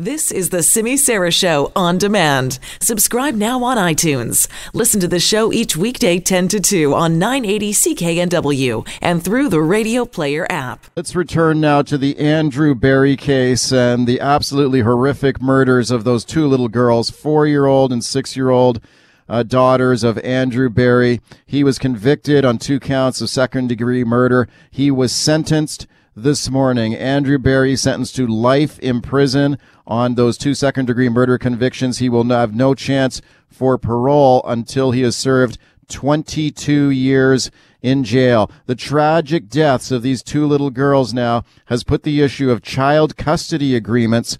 This is the Simi Sara Show on demand. Subscribe now on iTunes. Listen to the show each weekday 10 to 2 on 980 CKNW and through the Radio Player app. Let's return now to the Andrew Berry case and the absolutely horrific murders of those two little girls, four year old and six year old. Uh, daughters of Andrew Berry. He was convicted on two counts of second degree murder. He was sentenced this morning. Andrew Berry sentenced to life in prison on those two second degree murder convictions. He will have no chance for parole until he has served 22 years in jail. The tragic deaths of these two little girls now has put the issue of child custody agreements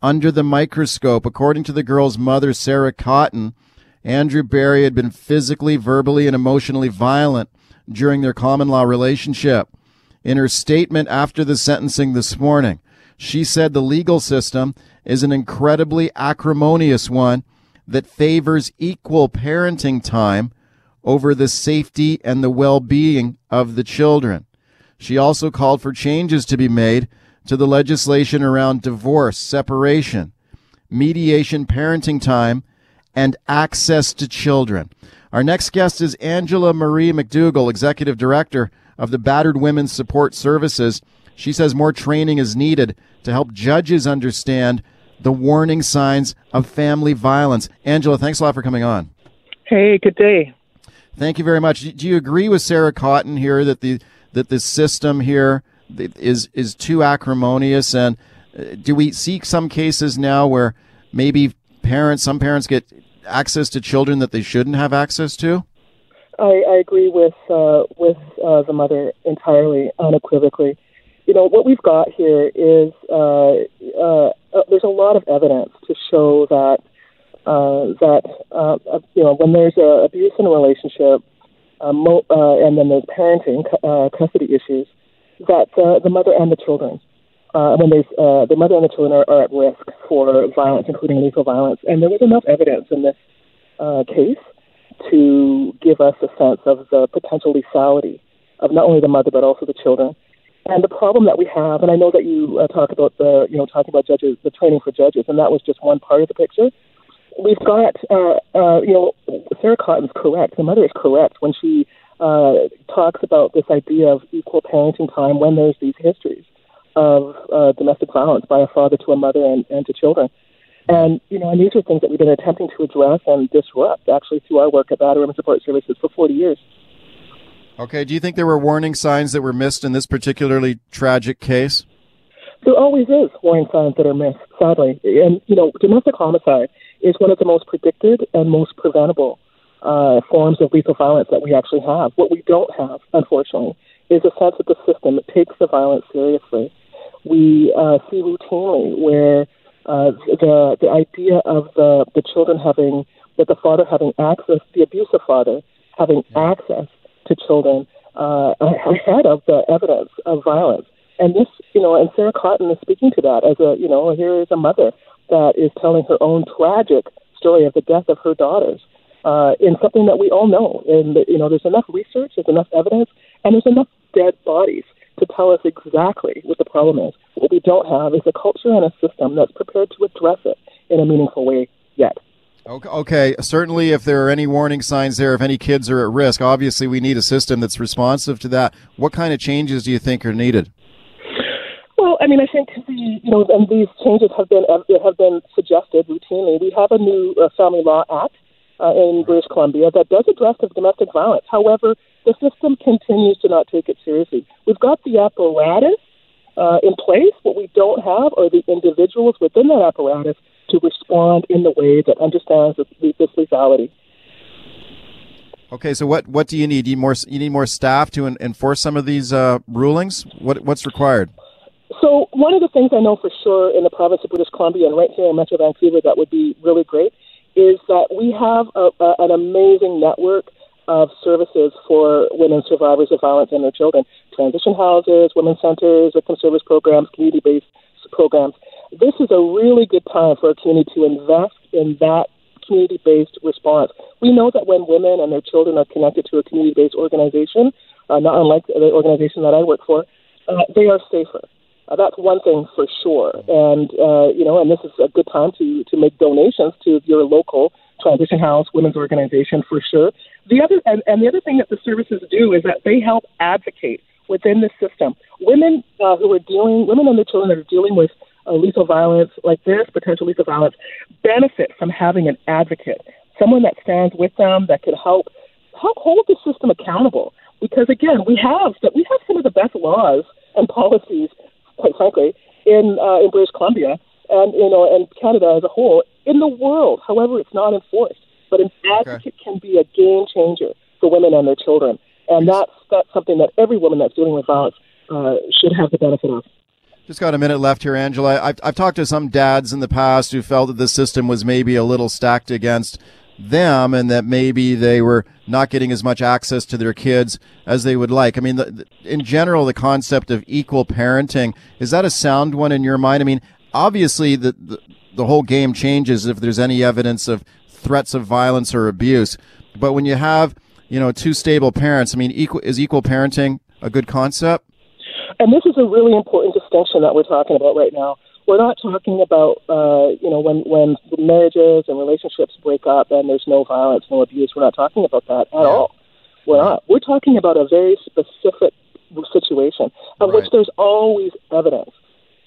under the microscope. According to the girl's mother, Sarah Cotton, Andrew Berry had been physically, verbally, and emotionally violent during their common law relationship. In her statement after the sentencing this morning, she said the legal system is an incredibly acrimonious one that favors equal parenting time over the safety and the well being of the children. She also called for changes to be made to the legislation around divorce, separation, mediation, parenting time, and access to children. Our next guest is Angela Marie MacDougall, Executive Director of the Battered Women's Support Services. She says more training is needed to help judges understand the warning signs of family violence. Angela, thanks a lot for coming on. Hey, good day. Thank you very much. Do you agree with Sarah Cotton here that the that the system here is is too acrimonious and uh, do we see some cases now where maybe parents some parents get access to children that they shouldn't have access to? I, I agree with uh, with uh, the mother entirely, unequivocally. You know, what we've got here is uh, uh, uh, there's a lot of evidence to show that uh, that uh, uh, you know when there's a abuse in a relationship, uh, mo- uh, and then there's parenting uh, custody issues, that uh, the mother and the children, uh, when there's uh, the mother and the children are, are at risk for violence, including lethal violence, and there was enough evidence in this uh, case to give us a sense of the potential lethality of not only the mother but also the children. And the problem that we have, and I know that you uh, talk about the, you know, talking about judges, the training for judges, and that was just one part of the picture. We've got, uh, uh, you know, Sarah Cotton's correct. The mother is correct when she uh, talks about this idea of equal parenting time when there's these histories of uh, domestic violence by a father to a mother and, and to children. And, you know, and these are things that we've been attempting to address and disrupt actually through our work at Battered Women Support Services for 40 years. Okay. Do you think there were warning signs that were missed in this particularly tragic case? There always is warning signs that are missed, sadly. And, you know, domestic homicide is one of the most predicted and most preventable uh, forms of lethal violence that we actually have. What we don't have, unfortunately, is a sense that the system takes the violence seriously. We uh, see routinely where uh, the the idea of the the children having that the father having access, the abusive father having access to children uh, ahead of the evidence of violence. And this, you know, and Sarah Cotton is speaking to that as a, you know, here is a mother that is telling her own tragic story of the death of her daughters uh, in something that we all know. And, you know, there's enough research, there's enough evidence, and there's enough dead bodies to tell us exactly what the problem is. What we don't have is a culture and a system that's prepared to address it in a meaningful way yet. Okay, okay, certainly if there are any warning signs there, if any kids are at risk, obviously we need a system that's responsive to that. What kind of changes do you think are needed? Well, I mean, I think the you know, and these changes have been have been suggested routinely. We have a new uh, Family Law Act uh, in British Columbia that does address domestic violence. However, the system continues to not take it seriously. We've got the apparatus uh, in place. What we don't have are the individuals within that apparatus to respond in the way that understands this, this lethality. Okay, so what, what do you need? You need more you need more staff to enforce some of these uh, rulings. What what's required? So one of the things I know for sure in the province of British Columbia and right here in Metro Vancouver that would be really great is that we have a, a, an amazing network of services for women survivors of violence and their children: transition houses, women's centers, victim service programs, community-based programs this is a really good time for our community to invest in that community based response. We know that when women and their children are connected to a community based organization, uh, not unlike the organization that I work for, uh, they are safer. Uh, that's one thing for sure. And, uh, you know, and this is a good time to, to make donations to your local transition house, women's organization for sure. The other, and, and the other thing that the services do is that they help advocate within the system. Women uh, who are dealing, women and their children that are dealing with uh, lethal violence like this, potential lethal violence, benefit from having an advocate, someone that stands with them that can help help hold the system accountable. Because again, we have that we have some of the best laws and policies quite frankly, in uh, in British Columbia and you know and Canada as a whole in the world. However, it's not enforced. But an advocate okay. can be a game changer for women and their children, and that's that's something that every woman that's dealing with violence uh, should have the benefit of. Just got a minute left here, Angela. I've, I've talked to some dads in the past who felt that the system was maybe a little stacked against them and that maybe they were not getting as much access to their kids as they would like. I mean, the, in general, the concept of equal parenting, is that a sound one in your mind? I mean, obviously the, the, the whole game changes if there's any evidence of threats of violence or abuse. But when you have, you know, two stable parents, I mean, equal, is equal parenting a good concept? And this is a really important distinction that we're talking about right now we're not talking about uh, you know when when marriages and relationships break up and there's no violence, no abuse. We're not talking about that at yeah. all. We're not. We're talking about a very specific situation of right. which there's always evidence.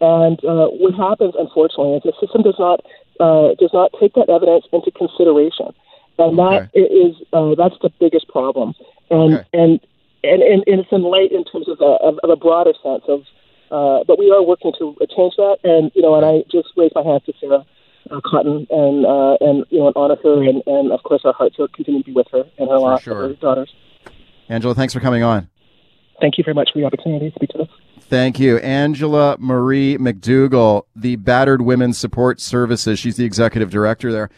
And uh, what happens, unfortunately, is the system does not uh, does not take that evidence into consideration, and okay. that is uh, that's the biggest problem. And okay. and and and, and it's in light in terms of a, of a broader sense of uh, but we are working to change that, and you know, and I just raise my hand to Sarah uh, Cotton and uh, and you know, and honor her, and, and of course, our hearts will continue to be with her and her, sure. her daughters. Angela, thanks for coming on. Thank you very much for the opportunity to speak to us. Thank you. Angela Marie MacDougall, the Battered Women's Support Services. She's the executive director there.